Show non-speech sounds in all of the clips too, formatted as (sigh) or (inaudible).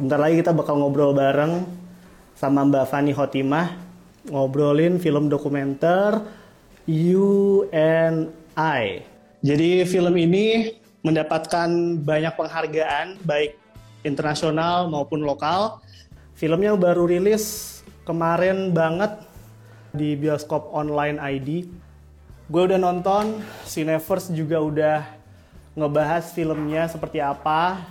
Sebentar lagi kita bakal ngobrol bareng sama Mbak Fani Hotimah ngobrolin film dokumenter You and I. Jadi film ini mendapatkan banyak penghargaan baik internasional maupun lokal. Filmnya baru rilis kemarin banget di bioskop online ID. Gue udah nonton, Cineverse juga udah ngebahas filmnya seperti apa,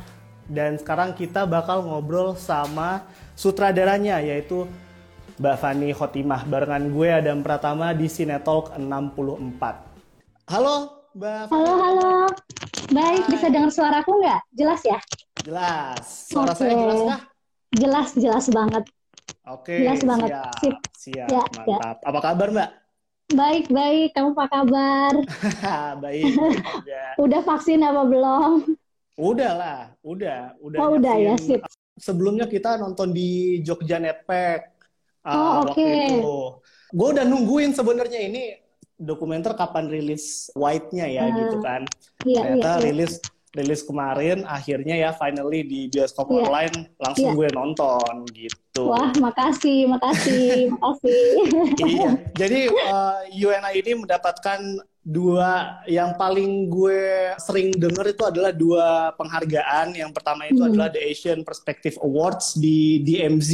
dan sekarang kita bakal ngobrol sama sutradaranya yaitu Mbak Fani Khotimah barengan gue Adam Pratama di Cinetalk 64. Halo Mbak Fani. Halo, halo. Baik, Hai. bisa dengar suaraku nggak? Jelas ya? Jelas. Suara okay. saya jelas kah? Jelas, jelas banget. Oke, jelas banget. Siap, Sip. siap, ya, ya. mantap. Ya. Apa kabar Mbak? Baik, baik. Kamu apa kabar? (laughs) baik. (laughs) Udah vaksin apa belum? Udah lah, udah, udah. Oh, udah ya, sip. Sebelumnya kita nonton di Jogja Netpack. Uh, oh, oke. Okay. Gue udah nungguin sebenarnya ini dokumenter kapan rilis white-nya ya uh, gitu kan. Iya, Ternyata iya, iya. rilis rilis kemarin akhirnya ya finally di bioskop yeah. online langsung yeah. gue nonton gitu. Wah, makasih, makasih, (laughs) makasih. iya. Jadi uh, UNI ini mendapatkan dua yang paling gue sering denger itu adalah dua penghargaan. Yang pertama itu hmm. adalah The Asian Perspective Awards di DMZ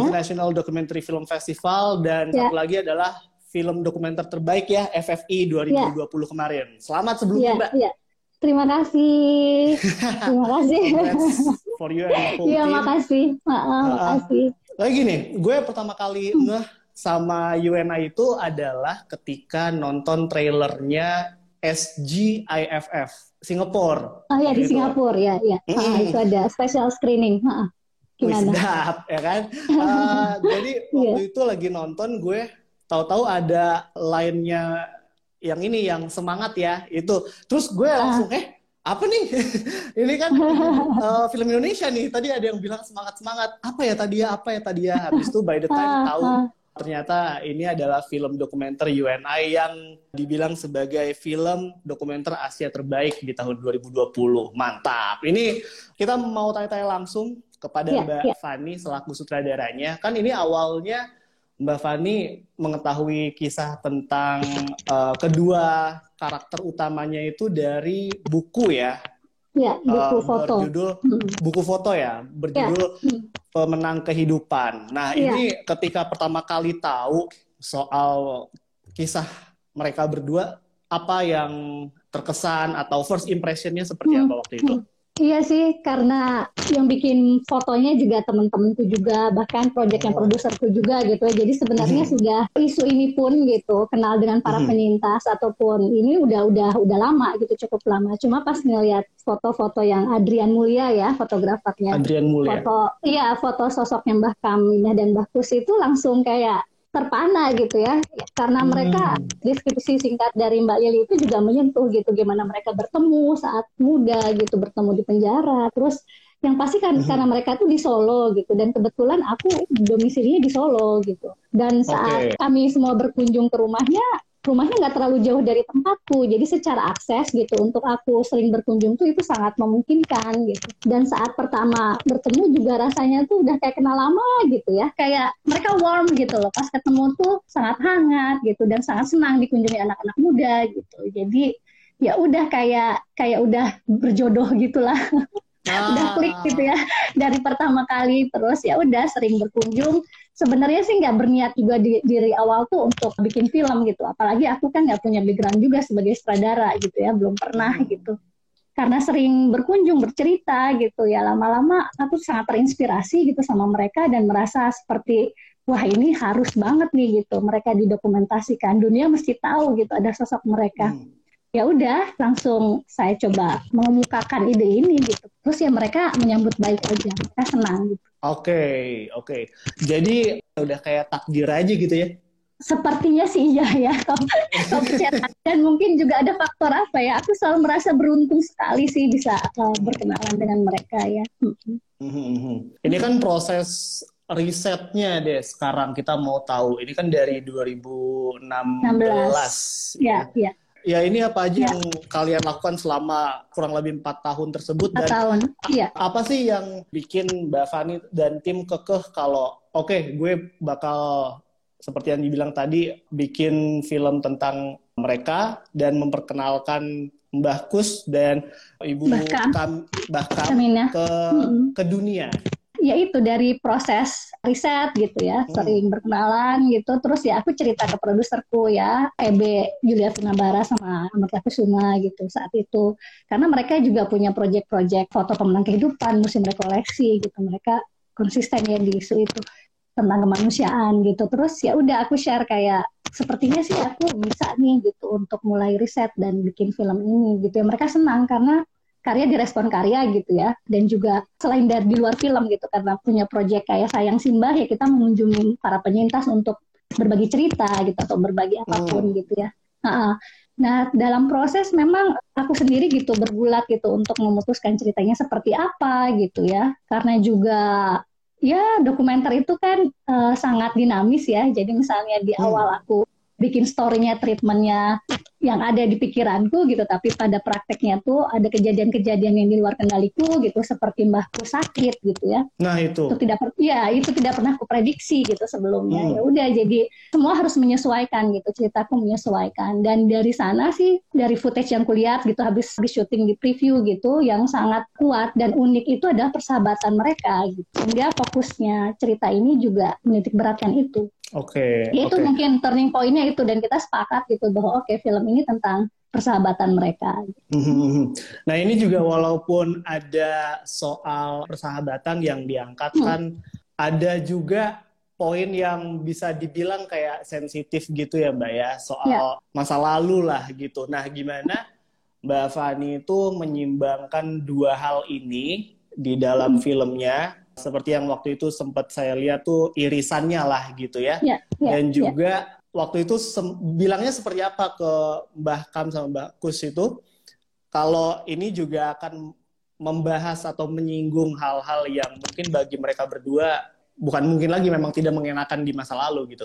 huh? International Documentary Film Festival dan yeah. satu lagi adalah film dokumenter terbaik ya FFI 2020 yeah. kemarin. Selamat sebelumnya, yeah, Mbak. Yeah. Terima kasih. (laughs) Terima kasih. for you and the whole Iya, makasih. Ma uh, makasih. Lagi nih, gue pertama kali ngeh sama UNI itu adalah ketika nonton trailernya SGIFF Singapura. Oh iya di Singapura ya, ya. Mm. Ah, itu ada special screening. Ah, gimana? Wisdap, ya kan? uh, (laughs) jadi waktu yeah. itu lagi nonton gue tahu-tahu ada lainnya yang ini yang semangat ya itu. Terus gue langsung eh apa nih? (laughs) ini kan uh, (laughs) film Indonesia nih. Tadi ada yang bilang semangat semangat. Apa ya tadi ya? Apa ya tadi ya? Habis itu by the time tahu ternyata ini adalah film dokumenter UNI yang dibilang sebagai film dokumenter Asia terbaik di tahun 2020. Mantap. Ini kita mau tanya-tanya langsung kepada yeah, Mbak yeah. Fani selaku sutradaranya. Kan ini awalnya Mbak Fani mengetahui kisah tentang uh, kedua karakter utamanya itu dari buku ya. Ya, buku uh, foto. Berjudul hmm. buku foto ya, berjudul ya. Pemenang Kehidupan. Nah, ya. ini ketika pertama kali tahu soal kisah mereka berdua, apa yang terkesan atau first impressionnya seperti hmm. apa waktu itu? Hmm. Iya sih, karena yang bikin fotonya juga temen-temenku juga, bahkan project yang produserku juga gitu. Jadi sebenarnya hmm. sudah isu ini pun gitu, kenal dengan para hmm. penyintas ataupun ini udah udah udah lama gitu, cukup lama. Cuma pas ngeliat foto-foto yang Adrian Mulia ya, fotografernya. Adrian Mulia. Foto, iya foto sosoknya Mbah Kaminah dan Mbah Kus itu langsung kayak terpana gitu ya karena hmm. mereka deskripsi singkat dari Mbak Lili itu juga menyentuh gitu gimana mereka bertemu saat muda gitu bertemu di penjara terus yang pasti kan hmm. karena mereka tuh di Solo gitu dan kebetulan aku domisilinya di Solo gitu dan saat okay. kami semua berkunjung ke rumahnya rumahnya nggak terlalu jauh dari tempatku. Jadi secara akses gitu untuk aku sering berkunjung tuh itu sangat memungkinkan gitu. Dan saat pertama bertemu juga rasanya tuh udah kayak kenal lama gitu ya. Kayak mereka warm gitu loh. Pas ketemu tuh sangat hangat gitu dan sangat senang dikunjungi anak-anak muda gitu. Jadi ya udah kayak kayak udah berjodoh gitulah. (laughs) Ah. udah klik gitu ya. Dari pertama kali terus ya udah sering berkunjung sebenarnya sih nggak berniat juga di, dari awal tuh untuk bikin film gitu. Apalagi aku kan nggak punya background juga sebagai sutradara gitu ya belum pernah hmm. gitu. Karena sering berkunjung bercerita gitu ya. Lama-lama aku sangat terinspirasi gitu sama mereka dan merasa seperti wah ini harus banget nih gitu. Mereka didokumentasikan. Dunia mesti tahu gitu ada sosok mereka. Hmm. Ya udah langsung saya coba mengemukakan ide ini gitu. Terus ya mereka menyambut baik aja. Mereka senang gitu oke okay, oke. Okay. jadi udah kayak takdir aja gitu ya? Sepertinya sih iya ya. (laughs) Dan mungkin juga ada faktor apa ya? Aku selalu merasa beruntung sekali sih bisa uh, berkenalan dengan mereka ya. Mm-hmm. ini kan proses risetnya deh sekarang. Kita mau tahu. Ini kan dari 2016 16. ya. Ya ya ini apa aja ya. yang kalian lakukan selama kurang lebih empat tahun tersebut dan tahun. Iya. apa sih yang bikin Mbak Fani dan tim kekeh kalau oke okay, gue bakal seperti yang dibilang tadi bikin film tentang mereka dan memperkenalkan Mbah Kus dan Ibu Bahkan, Kam, Bahkan ke hmm. ke dunia ya itu dari proses riset gitu ya, hmm. sering berkenalan gitu. Terus ya aku cerita ke produserku ya, EB Julia Funabara sama Amarta Kusuma gitu saat itu. Karena mereka juga punya proyek-proyek foto pemenang kehidupan, musim rekoleksi gitu. Mereka konsisten ya di isu itu tentang kemanusiaan gitu. Terus ya udah aku share kayak sepertinya sih aku bisa nih gitu untuk mulai riset dan bikin film ini gitu ya. Mereka senang karena karya direspon karya gitu ya. Dan juga selain dari di luar film gitu karena punya proyek kayak sayang simbah ya kita mengunjungi para penyintas untuk berbagi cerita gitu atau berbagi apa pun hmm. gitu ya. Nah, nah dalam proses memang aku sendiri gitu bergulat gitu untuk memutuskan ceritanya seperti apa gitu ya. Karena juga ya dokumenter itu kan uh, sangat dinamis ya. Jadi misalnya di hmm. awal aku bikin storynya treatmentnya yang ada di pikiranku gitu. Tapi pada prakteknya tuh ada kejadian-kejadian yang di luar kendaliku gitu seperti mbahku sakit gitu ya. Nah itu. Itu tidak ya itu tidak pernah aku prediksi gitu sebelumnya. Hmm. ya udah jadi semua harus menyesuaikan gitu ceritaku menyesuaikan. Dan dari sana sih dari footage yang kulihat gitu habis habis syuting di preview gitu yang sangat kuat dan unik itu adalah persahabatan mereka gitu. Sehingga fokusnya cerita ini juga menitik beratkan itu Oke. Okay, itu okay. mungkin turning pointnya itu dan kita sepakat gitu bahwa oke okay, film ini tentang persahabatan mereka. Nah ini juga walaupun ada soal persahabatan yang diangkatkan, hmm. ada juga poin yang bisa dibilang kayak sensitif gitu ya Mbak ya soal ya. masa lalu lah gitu. Nah gimana Mbak Fani itu menyimbangkan dua hal ini di dalam hmm. filmnya seperti yang waktu itu sempat saya lihat tuh irisannya lah gitu ya. ya, ya Dan ya. juga ya. waktu itu bilangnya seperti apa ke Mbah Kam sama Mbak Kus itu kalau ini juga akan membahas atau menyinggung hal-hal yang mungkin bagi mereka berdua bukan mungkin lagi memang tidak mengenakan di masa lalu gitu.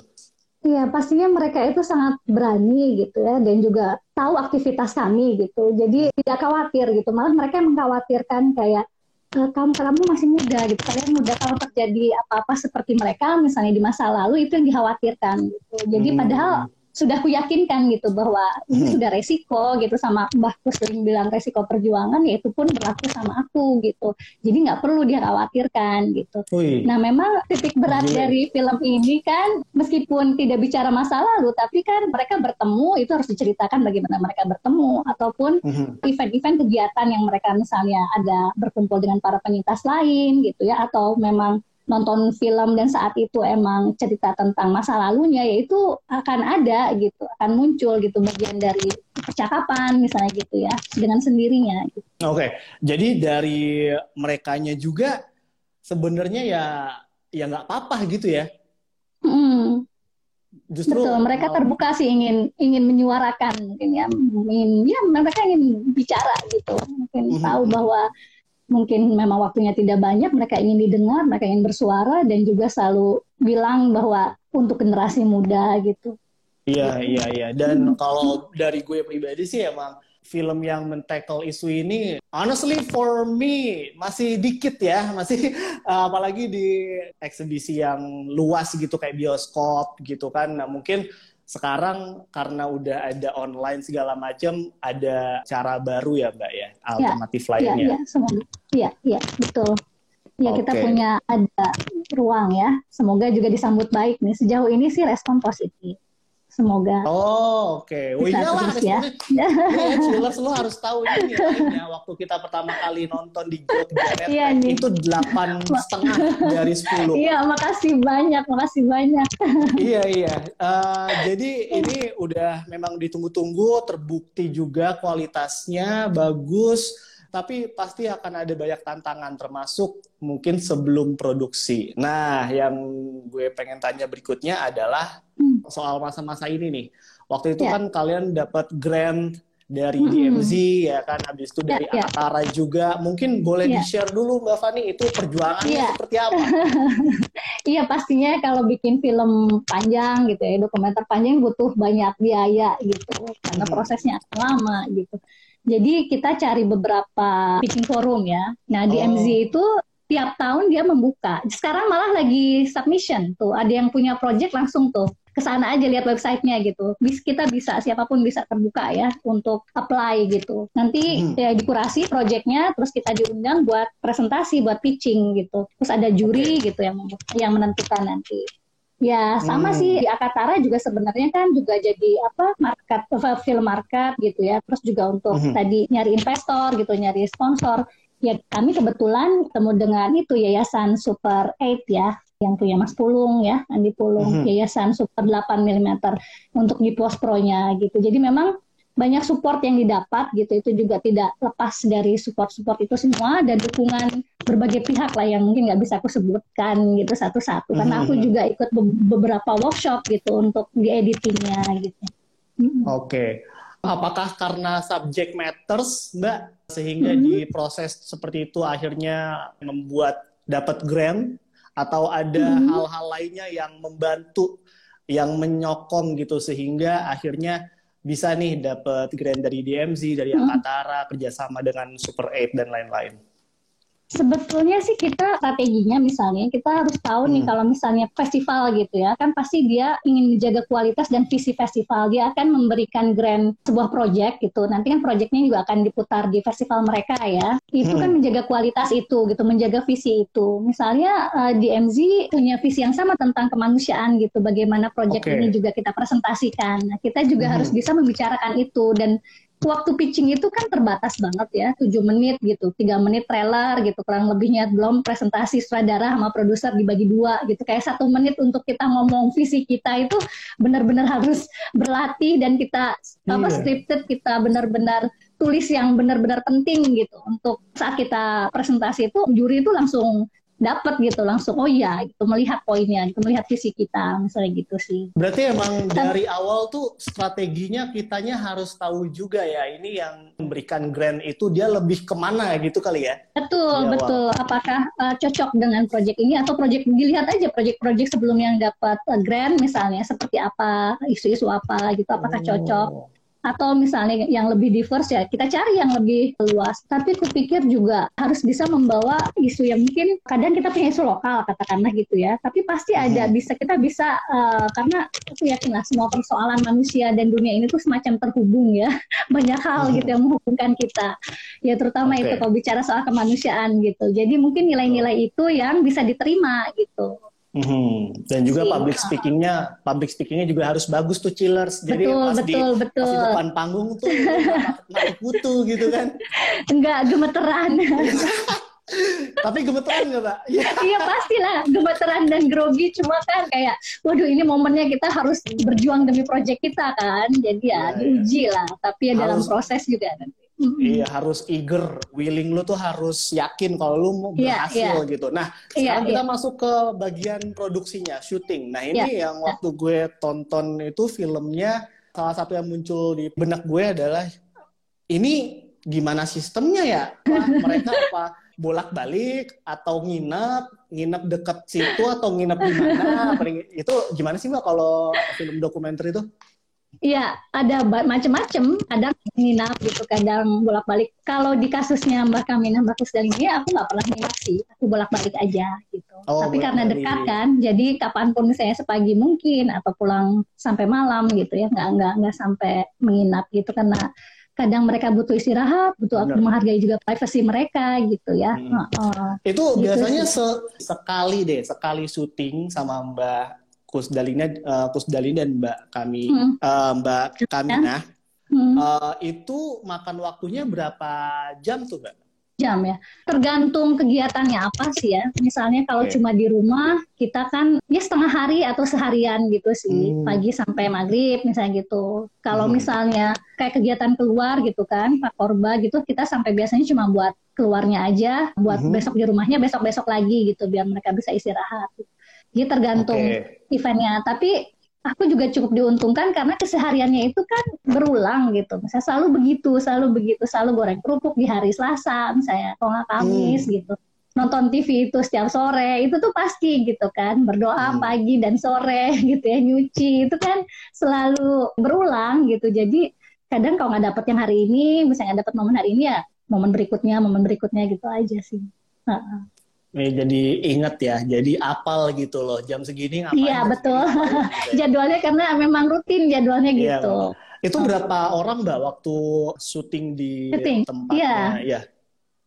Iya, pastinya mereka itu sangat berani gitu ya dan juga tahu aktivitas kami gitu. Jadi tidak khawatir gitu. Malah mereka mengkhawatirkan kayak kamu kamu masih muda gitu kalian muda kalau terjadi apa-apa seperti mereka misalnya di masa lalu itu yang dikhawatirkan gitu jadi hmm. padahal sudah kuyakinkan gitu bahwa ini hmm. sudah resiko gitu sama Mbahku sering bilang resiko perjuangan ya itu pun berlaku sama aku gitu jadi nggak perlu dikhawatirkan gitu Ui. nah memang titik berat Ui. dari film ini kan meskipun tidak bicara masa lalu tapi kan mereka bertemu itu harus diceritakan bagaimana mereka bertemu ataupun hmm. event-event kegiatan yang mereka misalnya ada berkumpul dengan para penyintas lain gitu ya atau memang nonton film dan saat itu emang cerita tentang masa lalunya yaitu akan ada gitu akan muncul gitu bagian dari percakapan misalnya gitu ya dengan sendirinya gitu. oke okay. jadi dari merekanya juga sebenarnya ya ya nggak apa-apa gitu ya hmm. Justru Betul, mereka terbuka sih ingin ingin menyuarakan mungkin ya, ingin ya mereka ingin bicara gitu, mungkin mm -hmm. tahu bahwa mungkin memang waktunya tidak banyak, mereka ingin didengar, mereka ingin bersuara dan juga selalu bilang bahwa untuk generasi muda gitu. Iya, iya, iya. Dan kalau dari gue pribadi sih emang film yang men-tackle isu ini honestly for me masih dikit ya, (laughs) masih uh, apalagi di eksebisi yang luas gitu kayak bioskop gitu kan. Nah, mungkin sekarang karena udah ada online segala macam ada cara baru ya mbak ya alternatif ya, lainnya. Iya, semoga. Iya, iya, betul. Ya okay. kita punya ada ruang ya. Semoga juga disambut baik nih. Sejauh ini sih respon positif. Semoga. Oh, oke. Okay. Oh iyalah, ya. (laughs) ya, (laughs) Chillers lo harus tahu ini ya. Waktu kita pertama kali nonton di Jogja iya, itu delapan (laughs) setengah dari sepuluh. Iya, makasih banyak, makasih banyak. iya, iya. Uh, jadi ini udah memang ditunggu-tunggu, terbukti juga kualitasnya bagus tapi pasti akan ada banyak tantangan termasuk mungkin sebelum produksi. Nah, yang gue pengen tanya berikutnya adalah soal masa-masa ini nih. Waktu itu yeah. kan kalian dapat grant dari hmm. DMZ ya kan habis itu dari yeah, Akatara yeah. juga mungkin boleh yeah. di-share dulu Mbak Fani itu perjuangannya yeah. seperti apa? (laughs) Iya pastinya kalau bikin film panjang gitu ya dokumenter panjang butuh banyak biaya gitu karena prosesnya lama gitu. Jadi kita cari beberapa pitching forum ya. Nah di oh. MZ itu tiap tahun dia membuka. Sekarang malah lagi submission tuh. Ada yang punya project langsung tuh ke sana aja lihat websitenya gitu. Bis kita bisa siapa pun bisa terbuka ya untuk apply gitu. Nanti hmm. ya dikurasi projectnya, terus kita diundang buat presentasi, buat pitching gitu. Terus ada juri okay. gitu yang yang menentukan nanti. Ya sama hmm. sih di Akatara juga sebenarnya kan juga jadi apa market film market gitu ya. Terus juga untuk hmm. tadi nyari investor gitu, nyari sponsor ya kami kebetulan ketemu dengan itu Yayasan Super 8 ya yang punya Mas Pulung ya, Andi Pulung, mm -hmm. Yayasan Super 8 mm untuk di post pro-nya gitu. Jadi memang banyak support yang didapat gitu itu juga tidak lepas dari support-support itu semua dan dukungan berbagai pihak lah yang mungkin nggak bisa aku sebutkan gitu satu-satu karena aku mhm. juga ikut be beberapa workshop gitu untuk di editingnya gitu. Oke, okay. apakah karena subject matters mbak sehingga hmm. di proses seperti itu akhirnya membuat dapat grant atau ada hmm. hal-hal hmm. lainnya yang membantu yang menyokong gitu sehingga akhirnya bisa nih dapat grant dari DMZ dari hmm. Akatara kerjasama dengan Super 8 dan lain-lain. Sebetulnya sih kita strateginya misalnya kita harus tahu hmm. nih kalau misalnya festival gitu ya kan pasti dia ingin menjaga kualitas dan visi festival dia akan memberikan grant sebuah project gitu nanti kan projectnya juga akan diputar di festival mereka ya itu kan hmm. kan menjaga kualitas itu gitu menjaga visi itu misalnya uh, di MZ punya visi yang sama tentang kemanusiaan gitu bagaimana project okay. ini juga kita presentasikan nah, kita juga hmm. harus bisa membicarakan itu dan waktu pitching itu kan terbatas banget ya, 7 menit gitu, tiga menit trailer gitu, kurang lebihnya belum presentasi sutradara sama produser dibagi dua gitu, kayak satu menit untuk kita ngomong visi kita itu benar-benar harus berlatih dan kita yeah. apa iya. scripted kita benar-benar tulis yang benar-benar penting gitu untuk saat kita presentasi itu juri itu langsung dapat gitu langsung oh iya gitu melihat poinnya gitu melihat visi kita misalnya gitu sih. Berarti emang dari awal tuh strateginya kitanya harus tahu juga ya ini yang memberikan grant itu dia lebih ke mana gitu kali ya? Betul betul. Apakah uh, cocok dengan proyek ini atau proyek dilihat aja proyek-proyek sebelum yang dapat uh, grant misalnya seperti apa isu-isu apa gitu apakah oh. cocok atau misalnya yang lebih diverse ya kita cari yang lebih luas. Tapi kupikir juga harus bisa membawa isu yang mungkin kadang kita punya isu lokal katakanlah gitu ya. Tapi pasti ada hmm. bisa kita bisa uh, karena aku yakin lah semua persoalan manusia dan dunia ini tuh semacam terhubung ya. (laughs) Banyak hal gitu yang menghubungkan kita. Ya terutama okay. itu kalau bicara soal kemanusiaan gitu. Jadi mungkin nilai-nilai itu yang bisa diterima gitu Hmm. Dan juga Sih. public speakingnya, public speakingnya juga harus bagus tuh chillers. Jadi betul, pas betul, di betul. Pas di depan panggung tuh (laughs) mati kutu gitu kan? Enggak gemeteran. (laughs) Tapi gemeteran nggak? Ya. (laughs) iya pastilah gemeteran dan grogi. Cuma kan kayak, waduh ini momennya kita harus berjuang demi project kita kan. Jadi ya, ya diuji ya. lah. Tapi ya harus, dalam proses juga nanti. Iya harus eager, willing lu tuh harus yakin kalau lu mau iya, berhasil yeah, yeah. gitu. Nah iya, sekarang yeah, kita masuk ke bagian produksinya, syuting. Nah ini yeah, yang waktu gue tonton itu filmnya salah satu yang muncul di benak gue adalah ini gimana sistemnya ya? Wah, mereka apa bolak-balik atau nginep, nginep deket situ atau nginep di mana? itu gimana sih mbak kalau film dokumenter itu? Iya, ada macam-macam. Kadang nginap gitu, kadang bolak-balik. Kalau di kasusnya Mbak Kamina, Mbak Kusdal ini, aku nggak pernah nginap sih. Aku bolak-balik aja gitu. Oh, Tapi karena dekat kan, jadi kapan pun saya sepagi mungkin atau pulang sampai malam gitu ya, nggak nggak nggak sampai menginap gitu karena kadang mereka butuh istirahat, butuh Benar. menghargai juga privasi mereka gitu ya. Hmm. Uh, itu gitu biasanya se sekali deh, sekali syuting sama Mbak Kusdalina uh, Kusdalina dan Mbak kami hmm. uh, Mbak Kamina hmm. uh, itu makan waktunya berapa jam tuh Mbak? jam ya. Tergantung kegiatannya apa sih ya. Misalnya kalau okay. cuma di rumah kita kan ya setengah hari atau seharian gitu sih, hmm. pagi sampai maghrib misalnya gitu. Kalau hmm. misalnya kayak kegiatan keluar gitu kan, Pak Korba gitu kita sampai biasanya cuma buat keluarnya aja, buat hmm. besok di rumahnya besok-besok lagi gitu biar mereka bisa istirahat. Jadi tergantung okay. eventnya. Tapi aku juga cukup diuntungkan karena kesehariannya itu kan berulang gitu. Misalnya selalu begitu, selalu begitu, selalu goreng kerupuk di hari Selasa, misalnya kalau nggak Kamis hmm. gitu. Nonton TV itu setiap sore, itu tuh pasti gitu kan. Berdoa hmm. pagi dan sore (laughs) gitu ya, nyuci, itu kan selalu berulang gitu. Jadi kadang kalau nggak dapet yang hari ini, misalnya dapet momen hari ini ya, momen berikutnya, momen berikutnya gitu aja sih. Uh -uh. Nih, jadi inget ya, jadi apal gitu loh. Jam segini ngapain? Iya betul. Gitu ya. (laughs) jadwalnya karena memang rutin jadwalnya iya, gitu. Iya, itu berapa orang mbak waktu syuting di syuting. tempatnya? Iya. Ya.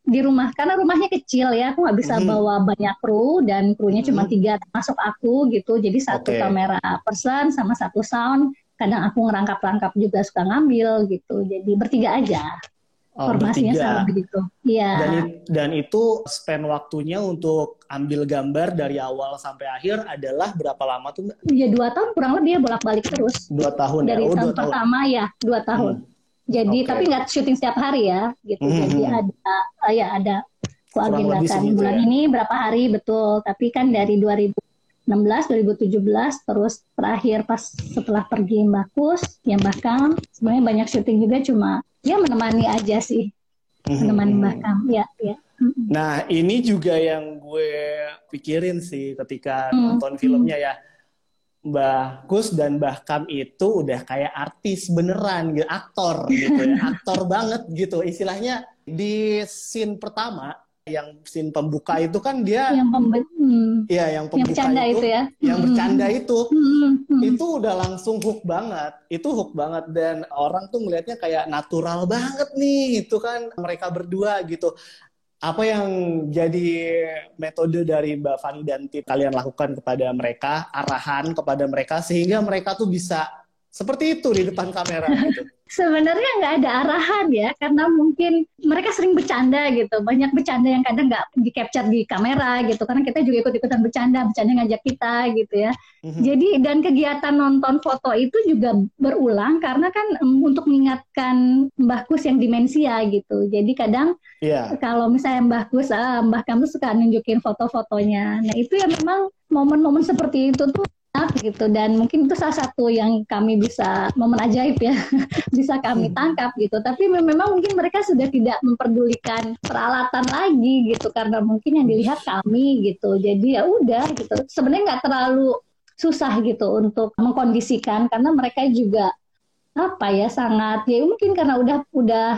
Di rumah, karena rumahnya kecil ya, aku nggak bisa hmm. bawa banyak kru dan krunya hmm. cuma tiga, masuk aku gitu. Jadi satu okay. kamera person sama satu sound. Kadang aku ngerangkap-rangkap juga suka ngambil gitu. Jadi bertiga aja. Oh, Formasinya sama begitu. Iya. Dan, dan itu spend waktunya untuk ambil gambar dari awal sampai akhir adalah berapa lama tuh? Ya dua tahun kurang lebih ya bolak-balik terus. Dua tahun dari ya? Oh, tahun dua pertama tahun. ya dua tahun. Hmm. Jadi okay. tapi nggak syuting setiap hari ya, gitu. Hmm. Jadi ada, uh, ya ada aku agendakan bulan ya? ini berapa hari betul. Tapi kan dari 2016, 2017, terus terakhir pas setelah pergi Mbak Kus, yang bahkan sebenarnya banyak syuting juga cuma ya menemani aja sih. Mhm. menemani Mbak Kam. Ya ya nah ini juga yang gue pikirin sih ketika hmm. nonton filmnya ya. Mbah Kus dan Mbah Kam itu udah kayak artis beneran gitu, aktor gitu ya, (laughs) aktor banget gitu. Istilahnya di scene pertama yang scene pembuka itu kan dia yang pembe- hmm. ya yang pembuka yang itu, itu ya yang hmm. bercanda itu hmm. Hmm. itu udah langsung hook banget itu hook banget dan orang tuh melihatnya kayak natural banget nih itu kan mereka berdua gitu apa yang jadi metode dari Mbak Fani dan tim kalian lakukan kepada mereka arahan kepada mereka sehingga mereka tuh bisa seperti itu di depan kamera gitu. (laughs) Sebenarnya nggak ada arahan ya karena mungkin mereka sering bercanda gitu. Banyak bercanda yang kadang nggak di capture di kamera gitu karena kita juga ikut ikutan bercanda bercanda ngajak kita gitu ya. Mm-hmm. jadi dan kegiatan nonton foto itu juga berulang karena kan um, untuk mengingatkan Mbah Kus yang demensia gitu. Jadi kadang yeah. kalau misalnya Mbah Kus ah, Mbah kamu suka nunjukin foto-fotonya. Nah itu ya memang momen-momen seperti itu tuh gitu. Dan mungkin itu salah satu yang kami bisa momen ajaib ya. (laughs) Bisa kami hmm. tangkap gitu. Tapi memang mungkin mereka sudah tidak memperdulikan peralatan lagi gitu. Karena mungkin yang dilihat kami gitu. Jadi ya udah gitu. Sebenarnya nggak terlalu susah gitu untuk mengkondisikan. Karena mereka juga apa ya sangat ya mungkin karena udah udah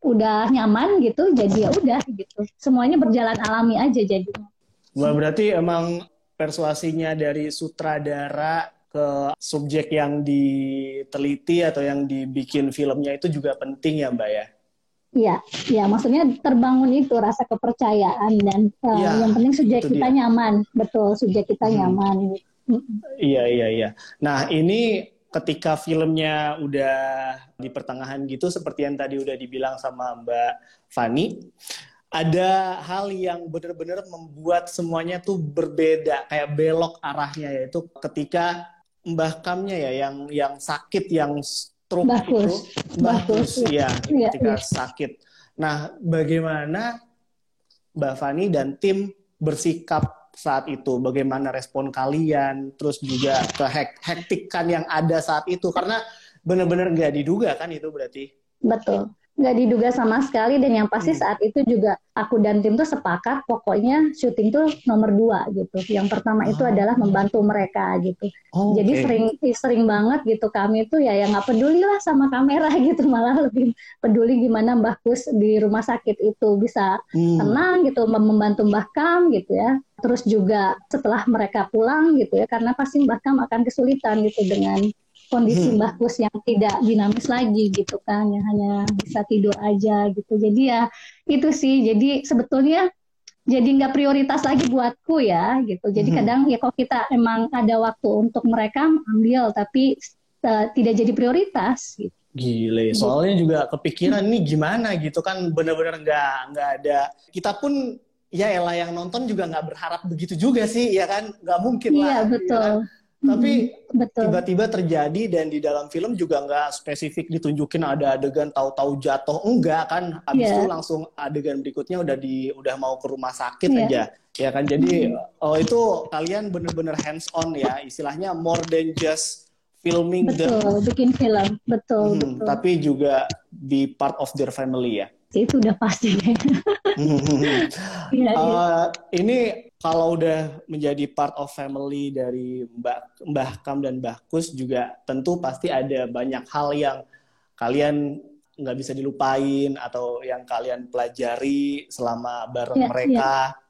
udah nyaman gitu jadi ya udah gitu. Semuanya berjalan alami aja jadi Wah berarti emang persuasinya dari sutradara ke subjek yang diteliti atau yang dibikin filmnya itu juga penting ya Mbak ya? Iya, iya maksudnya terbangun itu rasa kepercayaan dan uh, ya, yang penting subjek kita dia. nyaman, betul subjek kita hmm. nyaman. Iya iya iya. Nah ini ketika filmnya udah di pertengahan gitu seperti yang tadi udah dibilang sama Mbak Fani, ada hal yang benar-benar membuat semuanya tuh berbeda kayak belok arahnya yaitu ketika Mbah Kamnya ya yang yang sakit yang stroke itu Mbah Kus ya, ya ketika ya. sakit. Nah, bagaimana Mbak Fani dan tim bersikap saat itu? Bagaimana respon kalian? Terus juga ke hektikan yang ada saat itu karena benar-benar nggak diduga kan itu berarti? Betul nggak diduga sama sekali dan yang pasti hmm. saat itu juga aku dan tim tuh sepakat pokoknya syuting tuh nomor dua gitu yang pertama itu oh. adalah membantu mereka gitu oh, jadi okay. sering sering banget gitu kami tuh ya yang nggak peduli lah sama kamera (laughs) gitu malah lebih peduli gimana Mbah Kus di rumah sakit itu bisa hmm. tenang gitu membantu Mbah Kam gitu ya terus juga setelah mereka pulang gitu ya karena pasti Mbah Kam akan kesulitan gitu dengan kondisi hmm. bagus yang tidak dinamis lagi gitu kan yang hanya bisa tidur aja gitu jadi ya itu sih jadi sebetulnya jadi nggak prioritas lagi buatku ya gitu jadi hmm. kadang ya kalau kita emang ada waktu untuk mereka ambil tapi uh, tidak jadi prioritas gitu. Gile, gitu. soalnya juga kepikiran nih gimana gitu kan benar-benar nggak nggak ada kita pun ya elah yang nonton juga nggak berharap begitu juga sih ya kan nggak mungkin iya, lah. Iya betul. Ya kan? Tapi tiba-tiba terjadi dan di dalam film juga nggak spesifik ditunjukin ada adegan tahu-tahu jatuh enggak kan habis yeah. itu langsung adegan berikutnya udah di udah mau ke rumah sakit yeah. aja ya kan jadi oh itu kalian bener-bener hands on ya istilahnya more than just filming betul, dan bikin film, betul, hmm, betul. Tapi juga be part of their family ya. Itu udah pasti. (laughs) ya, uh, ini kalau udah menjadi part of family dari Mbak Mbah Kam dan Mbah Kus juga tentu pasti ada banyak hal yang kalian nggak bisa dilupain atau yang kalian pelajari selama bareng yeah, mereka. Yeah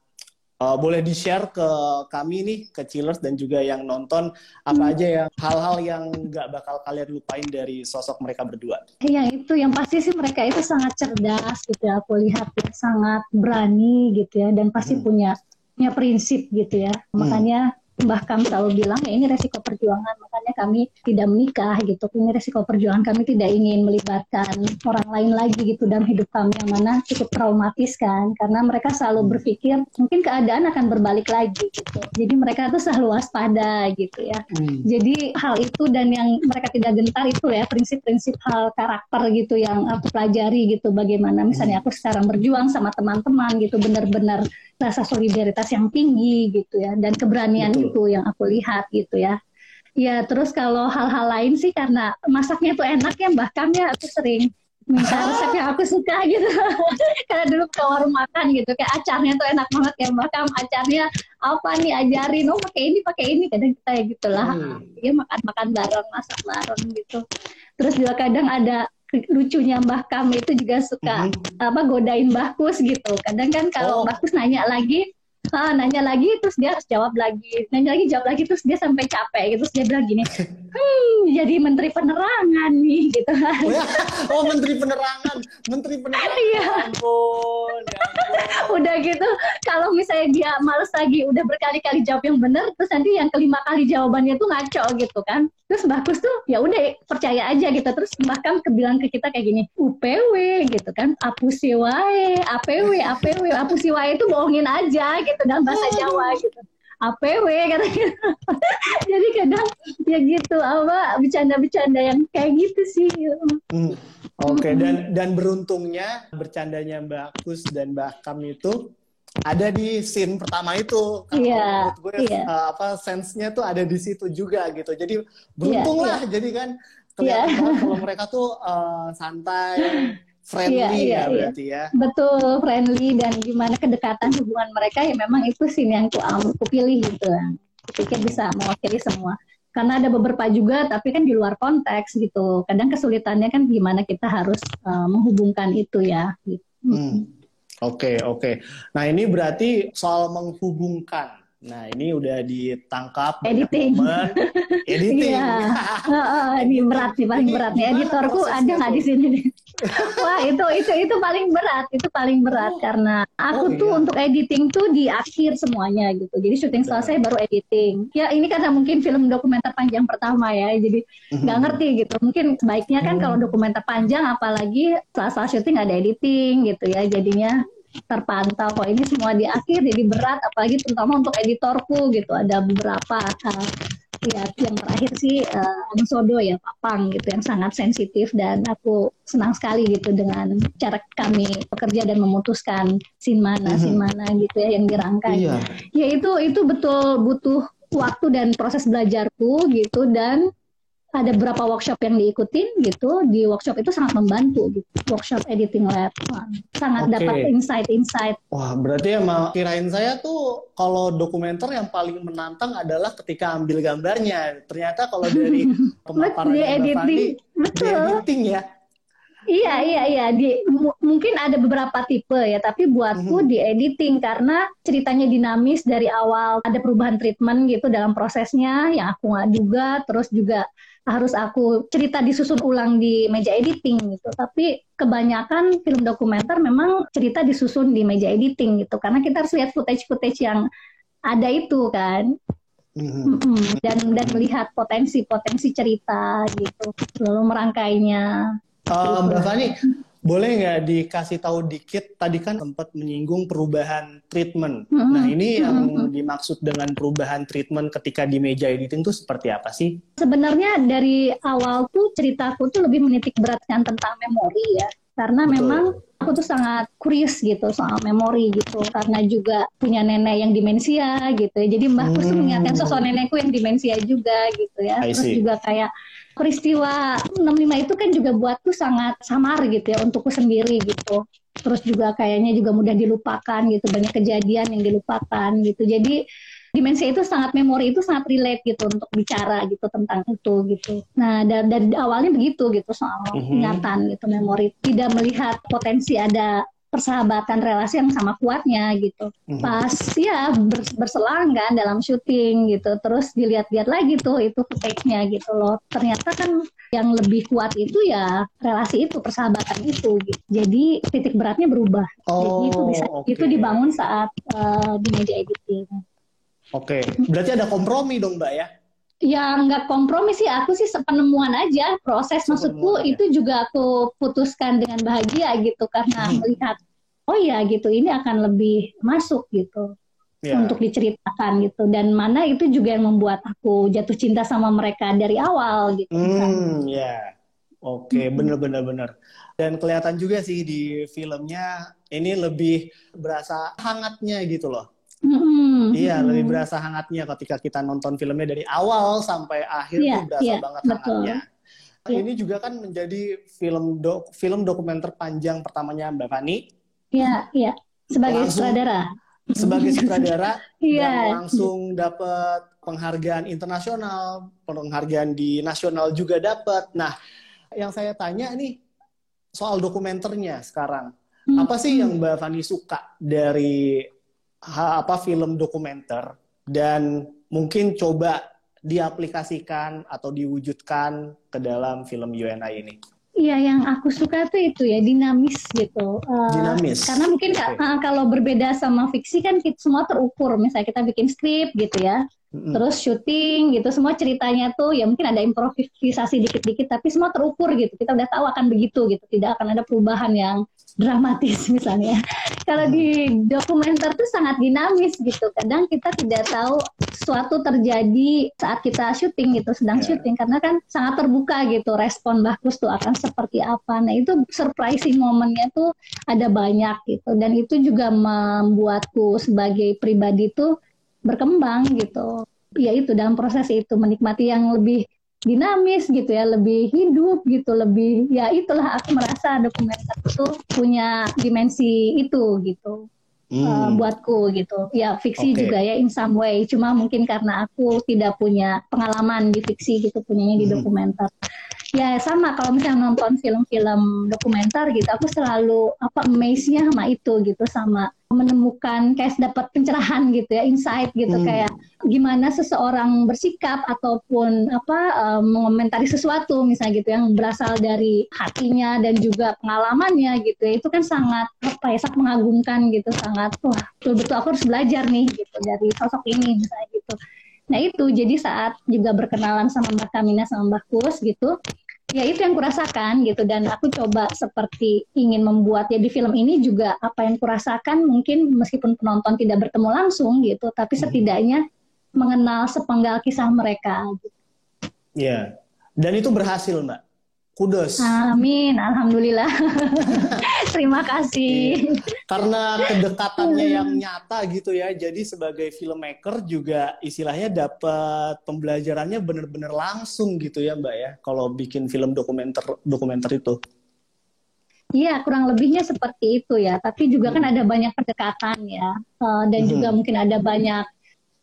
uh, boleh di-share ke kami nih, ke Chillers dan juga yang nonton, apa hmm. aja yang hal-hal yang nggak bakal kalian lupain dari sosok mereka berdua? Iya itu, yang pasti sih mereka itu sangat cerdas gitu ya, aku lihat ya, sangat berani gitu ya, dan pasti hmm. punya punya prinsip gitu ya. Hmm. Makanya Mbah Kam selalu bilang ya ini resiko perjuangan makanya kami tidak menikah gitu. Ini resiko perjuangan kami tidak ingin melibatkan orang lain lagi gitu. Dalam hidup kami yang mana cukup traumatis kan? Karena mereka selalu berpikir mungkin keadaan akan berbalik lagi gitu. Jadi mereka tuh selalu waspada gitu ya. Hmm. jadi hal itu dan yang mereka tidak gentar itu ya prinsip-prinsip hal karakter gitu yang aku pelajari gitu. Bagaimana misalnya aku sekarang berjuang sama teman-teman gitu benar-benar rasa solidaritas yang tinggi gitu ya dan keberanian Betul. itu yang aku lihat gitu ya. Ya terus kalau hal-hal lain sih karena masaknya tuh enak ya bahkan ya aku sering minta resep yang aku suka gitu. (laughs) karena dulu ke warung makan gitu kayak acarnya tuh enak banget ya bahkan acarnya apa nih ajarin oh pakai ini pakai ini kadang kita ya gitulah hmm. ya makan-makan bareng masak bareng gitu. Terus juga kadang ada lucunya Mbah Kam itu juga suka mm-hmm. apa godain Mbah Kus gitu. Kadang kan kalau oh. Mbah Kus nanya lagi, ah, nanya lagi terus dia harus jawab lagi, nanya lagi jawab lagi terus dia sampai capek gitu. Terus dia bilang gini, hmm jadi menteri penerangan nih gitu. Oh, ya? oh menteri penerangan, menteri penerangan. Iya. Ya ampun, ya ampun. Udah gitu, kalau misalnya dia males lagi, udah berkali-kali jawab yang benar, terus nanti yang kelima kali jawabannya tuh ngaco gitu kan terus bagus tuh ya udah percaya aja gitu terus bahkan kebilang ke kita kayak gini UPW gitu kan apusi wae APW APW apusi wae itu bohongin aja gitu dalam bahasa Jawa gitu APW katanya (laughs) jadi kadang ya gitu apa bercanda-bercanda yang kayak gitu sih hmm. oke okay. dan dan beruntungnya bercandanya Mbak Kus dan Mbak Kam itu ada di scene pertama itu karena yeah, menurut gue yeah. uh, apa sense-nya tuh ada di situ juga gitu jadi beruntung yeah, lah yeah. jadi kan kelihatan yeah. banget kalau mereka tuh uh, santai (laughs) friendly yeah, yeah, ya iya. berarti ya betul friendly dan gimana kedekatan hubungan mereka ya memang itu scene yang aku, aku pilih gitu aku pikir bisa mewakili semua karena ada beberapa juga tapi kan di luar konteks gitu kadang kesulitannya kan gimana kita harus uh, menghubungkan itu ya gitu. hmm. Oke, okay, oke. Okay. Nah, ini berarti soal menghubungkan. Nah, ini udah ditangkap (laughs) editing. Momen. Editing. Iya. (laughs) oh, ini berat sih, paling berat nih. Editorku ada nggak di sini nih? (laughs) Wah, itu itu itu paling berat, itu paling berat oh. karena aku oh, tuh iya. untuk editing tuh di akhir semuanya gitu. Jadi syuting selesai baru editing. Ya, ini karena mungkin film dokumenter panjang pertama ya. Jadi nggak mm-hmm. ngerti gitu. Mungkin sebaiknya kan kalau mm-hmm. dokumenter panjang apalagi saat syuting ada editing gitu ya. Jadinya terpantau kok ini semua di akhir jadi berat apalagi terutama untuk editorku gitu ada beberapa uh, ya yang terakhir sih uh, Sodo ya Papang gitu yang sangat sensitif dan aku senang sekali gitu dengan cara kami bekerja dan memutuskan sin mana mm-hmm. sin mana gitu ya yang dirangkai iya. ya itu itu betul butuh waktu dan proses belajarku gitu dan ada beberapa workshop yang diikutin gitu di workshop itu sangat membantu gitu. Workshop editing lab. Sangat okay. dapat insight-insight. Wah berarti emang kirain saya tuh kalau dokumenter yang paling menantang adalah ketika ambil gambarnya. Ternyata kalau dari (laughs) pemaparan di editing. betul. di editing ya. Iya iya iya. Di mungkin ada beberapa tipe ya tapi buatku mm -hmm. di editing karena ceritanya dinamis dari awal. Ada perubahan treatment gitu dalam prosesnya yang aku nggak duga. Terus juga harus aku cerita disusun ulang di meja editing gitu. Tapi kebanyakan film dokumenter memang cerita disusun di meja editing gitu karena kita harus lihat footage-footage yang ada itu kan. Mm-hmm. Dan dan melihat potensi-potensi cerita gitu, lalu merangkainya. Uh, Mbak Fani, boleh nggak dikasih tahu dikit? Tadi kan sempat menyinggung perubahan treatment. Mm-hmm. Nah ini yang mm-hmm. dimaksud dengan perubahan treatment ketika di meja editing itu seperti apa sih? Sebenarnya dari awal tuh ceritaku tuh lebih menitik beratkan tentang memori ya, karena Betul. memang aku tuh sangat curious gitu soal memori gitu karena juga punya nenek yang demensia gitu ya jadi mbahku hmm. mengingatkan sosok nenekku yang demensia juga gitu ya terus juga kayak peristiwa 65 itu kan juga buatku sangat samar gitu ya untukku sendiri gitu terus juga kayaknya juga mudah dilupakan gitu banyak kejadian yang dilupakan gitu jadi dimensi itu sangat memori itu sangat relate gitu untuk bicara gitu tentang itu gitu. Nah dari, dari awalnya begitu gitu soal mm-hmm. ingatan gitu memori tidak melihat potensi ada persahabatan relasi yang sama kuatnya gitu. Mm-hmm. Pas ya berselang kan dalam syuting gitu. Terus dilihat-lihat lagi tuh itu footage-nya gitu loh. Ternyata kan yang lebih kuat itu ya relasi itu, persahabatan itu gitu. Jadi titik beratnya berubah. Oh, Jadi itu bisa okay. itu dibangun saat uh, di meja editing. Oke, berarti ada kompromi dong Mbak ya? Ya nggak kompromi sih, aku sih penemuan aja. Proses sepenemuan maksudku ya. itu juga aku putuskan dengan bahagia gitu karena hmm. melihat oh ya gitu ini akan lebih masuk gitu ya. untuk diceritakan gitu dan mana itu juga yang membuat aku jatuh cinta sama mereka dari awal gitu. Hmm, kan. ya. Oke, hmm. bener-bener bener. Dan kelihatan juga sih di filmnya ini lebih berasa hangatnya gitu loh Mm-hmm. Iya, lebih berasa hangatnya ketika kita nonton filmnya dari awal sampai akhir yeah, tuh berasa yeah, banget betul. hangatnya. Yeah. Ini juga kan menjadi film do, film dokumenter panjang pertamanya Mbak Fani. Iya, yeah, iya. Yeah. Sebagai langsung, sutradara. Sebagai sutradara (laughs) yeah. yang langsung dapat penghargaan internasional, penghargaan di nasional juga dapat. Nah, yang saya tanya nih soal dokumenternya sekarang. Hmm. Apa sih yang Mbak Fani suka dari apa film dokumenter dan mungkin coba diaplikasikan atau diwujudkan ke dalam film UNI ini? Iya, yang aku suka tuh itu ya dinamis gitu. Uh, dinamis. Karena mungkin okay. uh, kalau berbeda sama fiksi kan kita semua terukur. Misalnya kita bikin skrip gitu ya, mm-hmm. terus syuting gitu, semua ceritanya tuh ya mungkin ada improvisasi dikit-dikit, tapi semua terukur gitu. Kita udah tahu akan begitu gitu, tidak akan ada perubahan yang dramatis misalnya. Kalau di dokumenter tuh sangat dinamis gitu. Kadang kita tidak tahu sesuatu terjadi saat kita syuting gitu, sedang yeah. syuting karena kan sangat terbuka gitu respon bagus tuh akan seperti apa. Nah, itu surprising momennya tuh ada banyak gitu dan itu juga membuatku sebagai pribadi tuh berkembang gitu. Ya itu dalam proses itu menikmati yang lebih dinamis gitu ya, lebih hidup gitu, lebih ya itulah aku merasa dokumenter itu punya dimensi itu gitu. Hmm. Uh, buatku gitu ya fiksi okay. juga ya in some way cuma mungkin karena aku tidak punya pengalaman di fiksi gitu punyanya di hmm. dokumenter ya sama. Kalau misalnya nonton film-film dokumenter gitu aku selalu apa amaze-nya sama itu gitu sama menemukan kayak dapat pencerahan gitu ya insight gitu. Hmm. kayak gimana seseorang bersikap ataupun apa um, mengomentari sesuatu misalnya gitu yang berasal dari hatinya dan juga pengalamannya gitu ya. Itu kan sangat apa ya sangat mengagumkan gitu sangat wah betul-betul aku harus belajar nih gitu dari sosok ini misalnya gitu Nah itu jadi saat juga berkenalan sama Mbak Kamina sama Mbak Kus gitu, ya itu yang kurasakan gitu dan aku coba seperti ingin membuat ya di film ini juga apa yang kurasakan mungkin meskipun penonton tidak bertemu langsung gitu, tapi hmm. setidaknya mengenal sepenggal kisah mereka. Gitu. Ya, dan itu berhasil Mbak. Kudos. Amin, alhamdulillah. (laughs) Terima kasih. Karena kedekatannya yang nyata gitu ya. Jadi sebagai filmmaker juga istilahnya dapat pembelajarannya benar-benar langsung gitu ya, Mbak ya. Kalau bikin film dokumenter dokumenter itu. Iya, kurang lebihnya seperti itu ya. Tapi juga kan hmm. ada banyak pendekatan ya, uh, dan hmm. juga mungkin ada banyak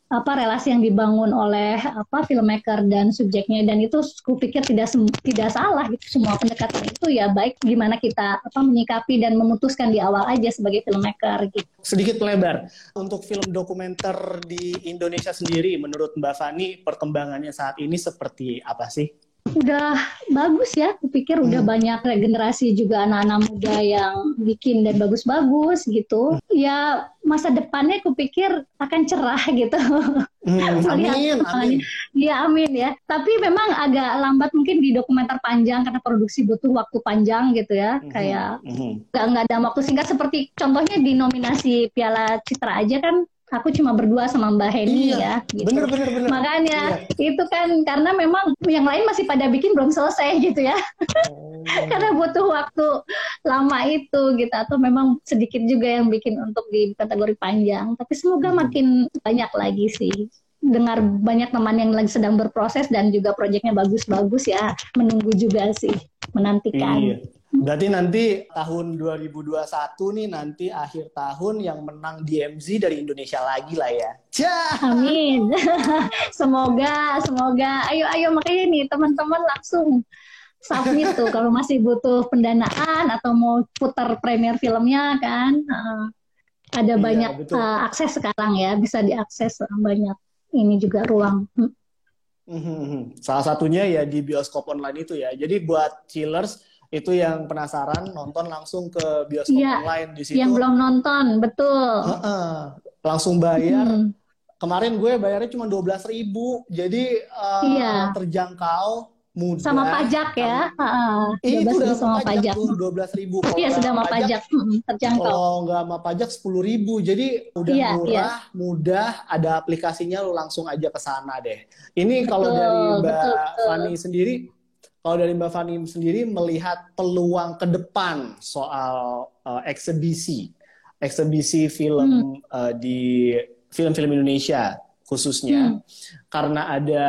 apa relasi yang dibangun oleh apa filmmaker dan subjeknya dan itu aku pikir tidak tidak salah gitu semua pendekatan itu ya baik gimana kita apa menyikapi dan memutuskan di awal aja sebagai filmmaker gitu. Sedikit melebar untuk film dokumenter di Indonesia sendiri menurut Mbak Fani perkembangannya saat ini seperti apa sih? Udah bagus ya. Kupikir udah hmm. banyak regenerasi juga anak-anak muda yang bikin dan bagus-bagus gitu. Hmm. Ya masa depannya kupikir akan cerah (laughs) gitu. Hmm, amin, amin. Ya amin ya. Tapi memang agak lambat mungkin di dokumenter panjang karena produksi butuh waktu panjang gitu ya. Hmm, Kayak hmm. nggak nggak ada waktu singkat seperti contohnya di nominasi Piala Citra aja kan aku cuma berdua sama Mbak Heni iya, ya. Gitu. Bener bener bener. Makanya iya. itu kan karena memang yang lain masih pada bikin belum selesai gitu ya. Oh. (laughs) karena butuh waktu lama itu gitu atau memang sedikit juga yang bikin untuk di kategori panjang. Tapi semoga hmm. makin banyak lagi sih dengar banyak teman yang lagi sedang berproses dan juga proyeknya bagus-bagus ya menunggu juga sih menantikan. Iya. Berarti nanti tahun 2021 nih nanti akhir tahun yang menang DMZ dari Indonesia lagi lah ya. Cah. Amin. (laughs) semoga, semoga. Ayo, ayo makanya nih teman-teman langsung submit tuh kalau masih butuh pendanaan atau mau putar premier filmnya kan. Uh, ada iya, banyak uh, akses sekarang ya, bisa diakses banyak ini juga ruang. Hmm, hmm, hmm. Salah satunya ya di bioskop online itu ya. Jadi buat chillers itu yang penasaran nonton langsung ke bioskop ya, online di situ. Yang belum nonton, betul. Uh -uh, langsung bayar. Hmm. Kemarin gue bayarnya cuma dua belas ribu, jadi uh, iya. terjangkau, mudah. Sama pajak ya? Uh, itu udah sama pajak dua belas ribu. Iya sudah sama pajak, pajak terjangkau. Kalau nggak sama pajak sepuluh ribu, jadi udah iya, murah, iya. mudah. Ada aplikasinya, lo langsung aja ke sana deh. Ini kalau dari Mbak Fani sendiri, kalau dari Mbak Fani sendiri melihat peluang ke depan soal uh, eksebisi, eksebisi film hmm. uh, di film-film Indonesia khususnya, hmm. karena ada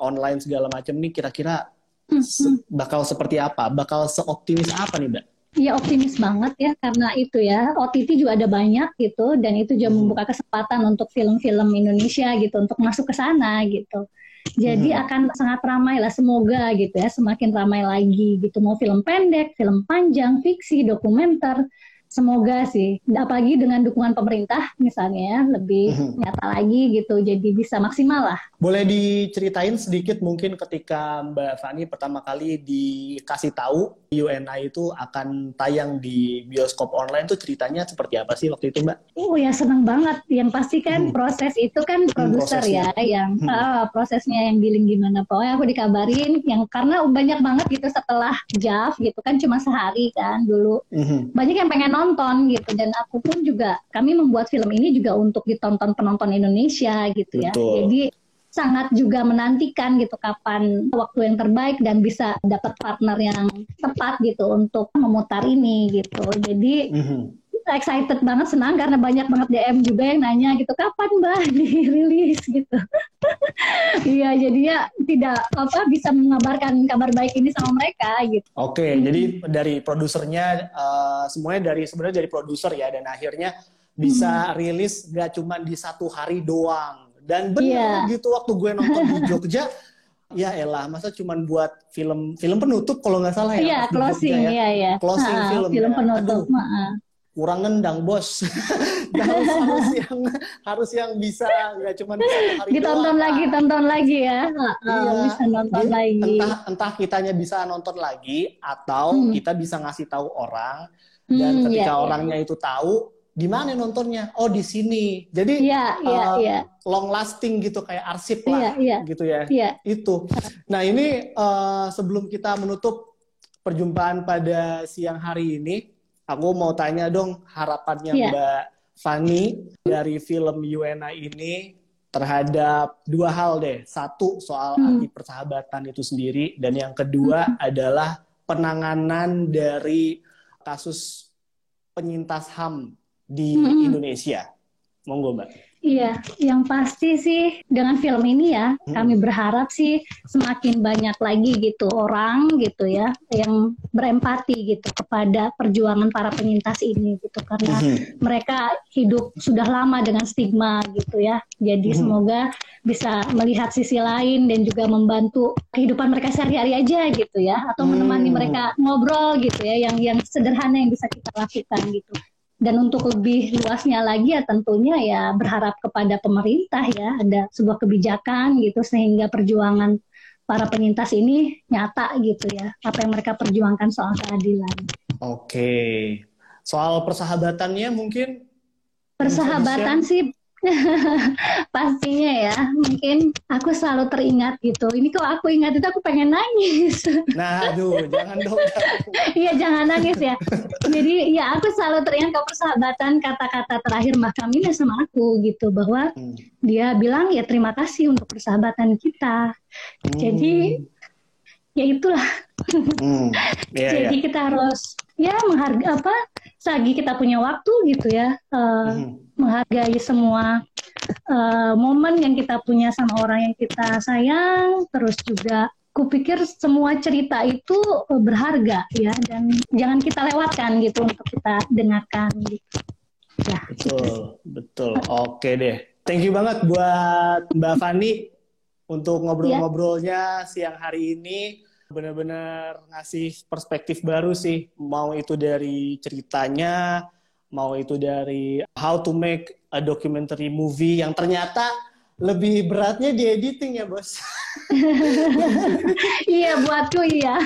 online segala macam nih, kira-kira hmm. se bakal seperti apa? Bakal seoptimis apa nih, Mbak? Iya optimis banget ya karena itu ya OTT juga ada banyak gitu dan itu juga hmm. membuka kesempatan untuk film-film Indonesia gitu untuk masuk ke sana gitu. Jadi hmm. akan sangat ramai lah semoga gitu ya, semakin ramai lagi gitu mau film pendek, film panjang, fiksi, dokumenter semoga sih apalagi dengan dukungan pemerintah misalnya ya lebih mm-hmm. nyata lagi gitu jadi bisa maksimal lah boleh diceritain sedikit mungkin ketika Mbak Fani pertama kali dikasih tahu UNI itu akan tayang di bioskop online tuh ceritanya seperti apa sih waktu itu Mbak? Oh ya senang banget yang pasti kan hmm. proses itu kan hmm, produser ya yang hmm. uh, prosesnya yang giling gimana pokoknya aku dikabarin yang karena banyak banget gitu setelah JAV gitu kan cuma sehari kan dulu hmm. banyak yang pengen nonton gitu dan aku pun juga kami membuat film ini juga untuk ditonton penonton Indonesia gitu ya. Betul. Jadi sangat juga menantikan gitu kapan waktu yang terbaik dan bisa dapat partner yang tepat gitu untuk memutar ini gitu. Jadi mm-hmm. excited banget senang karena banyak banget DM juga yang nanya gitu kapan mbak (laughs) dirilis gitu. (laughs) Iya jadinya tidak apa bisa mengabarkan kabar baik ini sama mereka gitu. Oke okay, hmm. jadi dari produsernya uh, semuanya dari sebenarnya dari produser ya dan akhirnya bisa hmm. rilis gak cuma di satu hari doang dan benar yeah. gitu waktu gue nonton di Jogja (laughs) ya elah masa cuma buat film film penutup kalau nggak salah ya iya closing ya. iya iya closing ha, film film ya. penutup Aduh, kurang ngendang bos (laughs) harus harus yang harus yang bisa nggak cuma hari ditonton doang. lagi tonton lagi ya iya. bisa nonton Jadi, lagi entah entah kitanya bisa nonton lagi atau hmm. kita bisa ngasih tahu orang dan hmm, ketika yeah, orangnya yeah. itu tahu di mana nontonnya? Oh di sini. Jadi yeah, yeah, uh, yeah. long lasting gitu kayak arsip lah, yeah, yeah. gitu ya. Yeah. Itu. Nah ini uh, sebelum kita menutup perjumpaan pada siang hari ini, aku mau tanya dong harapannya yeah. Mbak Fani dari film UNA ini terhadap dua hal deh. Satu soal hmm. arti persahabatan itu sendiri, dan yang kedua hmm. adalah penanganan dari kasus penyintas HAM di hmm. Indonesia. Monggo Mbak. Iya, yang pasti sih dengan film ini ya, hmm. kami berharap sih semakin banyak lagi gitu orang gitu ya yang berempati gitu kepada perjuangan para penyintas ini gitu karena hmm. mereka hidup sudah lama dengan stigma gitu ya. Jadi hmm. semoga bisa melihat sisi lain dan juga membantu kehidupan mereka sehari-hari aja gitu ya atau menemani hmm. mereka ngobrol gitu ya yang yang sederhana yang bisa kita lakukan gitu dan untuk lebih luasnya lagi ya tentunya ya berharap kepada pemerintah ya ada sebuah kebijakan gitu sehingga perjuangan para penyintas ini nyata gitu ya apa yang mereka perjuangkan soal keadilan. Oke, soal persahabatannya mungkin? Persahabatan sih (laughs) Pastinya ya, mungkin aku selalu teringat gitu. Ini kok aku ingat itu aku pengen nangis. (laughs) Nah, aduh, jangan dong. (laughs) Iya, jangan nangis ya. Jadi ya aku selalu teringat kalau persahabatan kata-kata terakhir Mbak Kamila sama aku gitu bahwa hmm. dia bilang ya terima kasih untuk persahabatan kita. Hmm. Jadi ya itulah. Hmm. Yeah, Jadi yeah. kita harus ya menghargai apa selagi kita punya waktu gitu ya. Uh, hmm menghargai semua uh, momen yang kita punya sama orang yang kita sayang, terus juga kupikir semua cerita itu uh, berharga ya dan jangan kita lewatkan gitu untuk kita dengarkan gitu. Ya. Betul, betul. Oke deh. Thank you banget buat Mbak Fani untuk ngobrol-ngobrolnya siang hari ini. Benar-benar ngasih perspektif baru sih. Mau itu dari ceritanya, mau itu dari how to make a documentary movie yang ternyata lebih beratnya di editing ya bos. (laughs) iya buatku iya.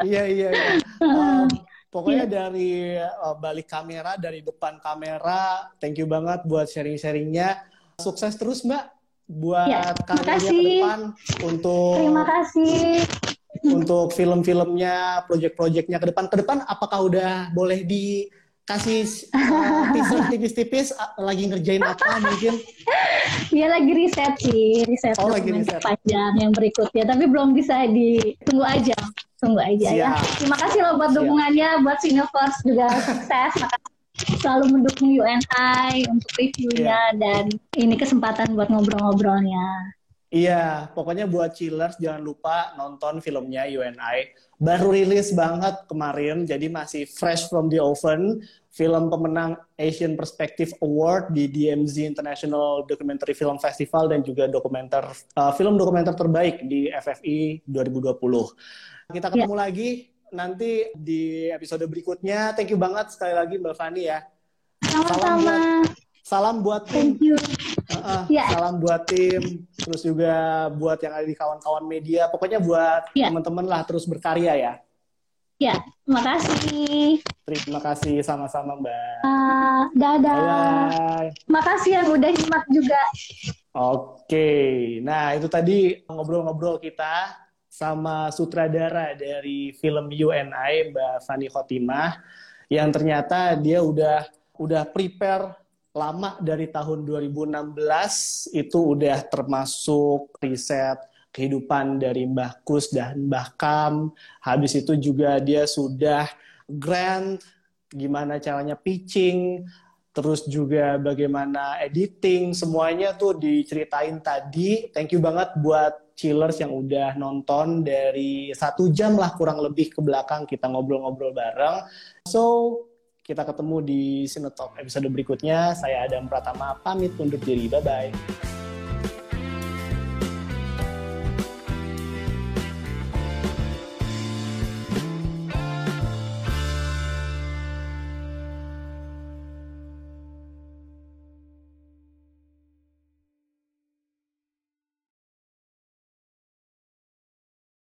iya iya. iya. Um, (laughs) pokoknya yeah. dari uh, balik kamera, dari depan kamera, thank you banget buat sharing-sharingnya. Sukses terus mbak buat ya, karirnya ke depan untuk. Terima kasih untuk film-filmnya, project-projectnya ke depan. Ke depan apakah udah boleh di kasih uh, teaser tipis-tipis uh, lagi ngerjain apa mungkin? Iya lagi riset sih, riset oh, lagi riset. panjang yang berikutnya, tapi belum bisa ditunggu aja, tunggu aja ya. Siap. ya. Terima kasih loh buat Siap. dukungannya, buat Cineverse juga sukses. selalu mendukung UNI untuk reviewnya yeah. dan ini kesempatan buat ngobrol-ngobrolnya. Iya, pokoknya buat chillers jangan lupa nonton filmnya UNI. Baru rilis banget kemarin, jadi masih fresh from the oven. Film pemenang Asian Perspective Award di DMZ International Documentary Film Festival dan juga dokumenter uh, film dokumenter terbaik di FFI 2020. Kita ketemu ya. lagi nanti di episode berikutnya. Thank you banget sekali lagi Mbak Fani ya. Sama-sama. Salam buat tim. Thank you. Uh, uh, yeah. Salam buat tim, terus juga buat yang ada di kawan-kawan media. Pokoknya buat yeah. teman-teman lah terus berkarya ya. Ya, terima kasih. Terima kasih sama-sama Mbak. Uh, dadah. Bye. Terima kasih yang udah nyimak juga. Oke, nah itu tadi ngobrol-ngobrol kita sama sutradara dari film UNI Mbak Fani Khotimah yang ternyata dia udah udah prepare lama dari tahun 2016 itu udah termasuk riset kehidupan dari Mbah Kus dan Mbah Kam. Habis itu juga dia sudah grant gimana caranya pitching, terus juga bagaimana editing, semuanya tuh diceritain tadi. Thank you banget buat chillers yang udah nonton dari satu jam lah kurang lebih ke belakang kita ngobrol-ngobrol bareng. So kita ketemu di Sinotalk episode berikutnya. Saya Adam Pratama pamit undur diri. Bye-bye.